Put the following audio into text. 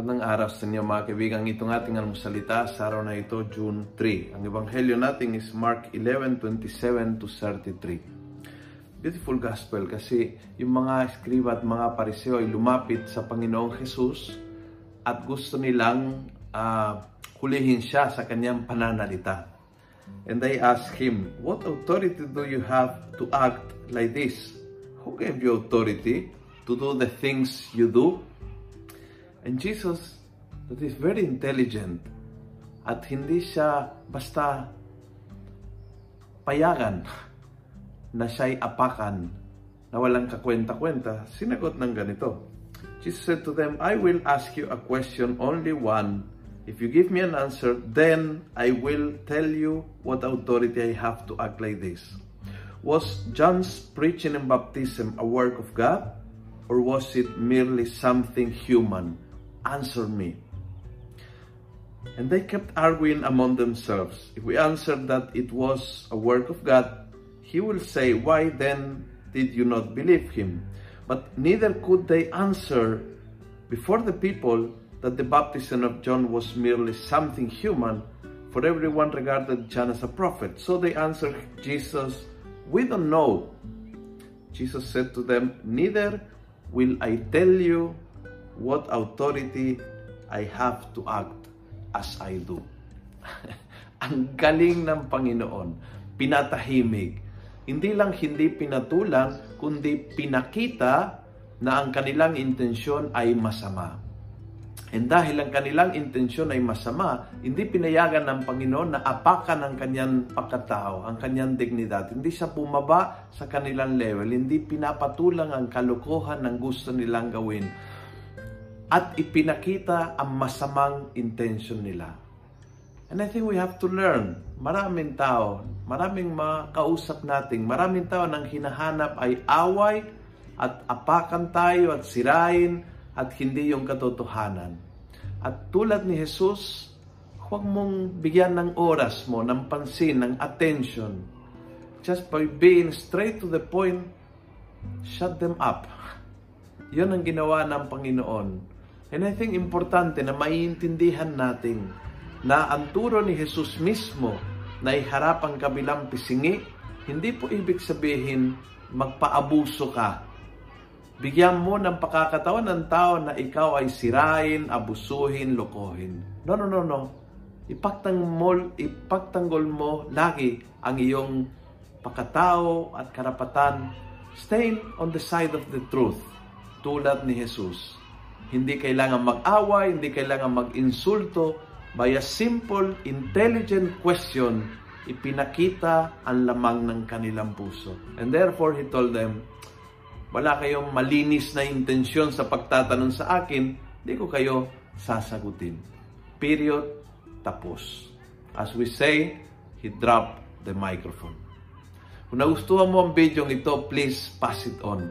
Magandang araw sa inyo mga kaibigan. Itong ating almusalita sa araw na ito, June 3. Ang ebanghelyo natin is Mark 11:27 to 33. Beautiful gospel kasi yung mga eskriba at mga pariseo ay lumapit sa Panginoong Jesus at gusto nilang uh, hulihin siya sa kanyang pananalita. And they ask him, What authority do you have to act like this? Who gave you authority to do the things you do? And Jesus, that is very intelligent at hindi siya basta payagan na siya'y apakan na walang kakwenta-kwenta, sinagot ng ganito. Jesus said to them, I will ask you a question, only one. If you give me an answer, then I will tell you what authority I have to act like this. Was John's preaching and baptism a work of God? Or was it merely something human? Answer me. And they kept arguing among themselves. If we answered that it was a work of God, he will say, Why then did you not believe him? But neither could they answer before the people that the baptism of John was merely something human, for everyone regarded John as a prophet. So they answered Jesus, We don't know. Jesus said to them, Neither will I tell you what authority I have to act as I do. Ang galing ng Panginoon. Pinatahimik. Hindi lang hindi pinatulang, kundi pinakita na ang kanilang intensyon ay masama. And dahil ang kanilang intensyon ay masama, hindi pinayagan ng Panginoon na apakan ang kanyang pagkatao, ang kanyang dignidad. Hindi siya bumaba sa kanilang level. Hindi pinapatulang ang kalokohan ng gusto nilang gawin at ipinakita ang masamang intention nila. And I think we have to learn. Maraming tao, maraming mga kausap nating, maraming tao nang hinahanap ay away at apakan tayo at sirain at hindi yung katotohanan. At tulad ni Jesus, huwag mong bigyan ng oras mo, ng pansin, ng attention. Just by being straight to the point, shut them up. Yon ang ginawa ng Panginoon And I think importante na maiintindihan natin na ang turo ni Jesus mismo na iharap ang kabilang pisingi, hindi po ibig sabihin magpaabuso ka. Bigyan mo ng pakakatawan ng tao na ikaw ay sirain, abusuhin, lokohin. No, no, no, no. Ipagtanggol, ipagtanggol mo lagi ang iyong pakatao at karapatan. Stay on the side of the truth, tulad ni Jesus. Hindi kailangan mag-away, hindi kailangan mag-insulto. By a simple, intelligent question, ipinakita ang lamang ng kanilang puso. And therefore, he told them, wala kayong malinis na intensyon sa pagtatanong sa akin, hindi ko kayo sasagutin. Period. Tapos. As we say, he dropped the microphone. Kung nagustuhan mo ang video ito, please pass it on.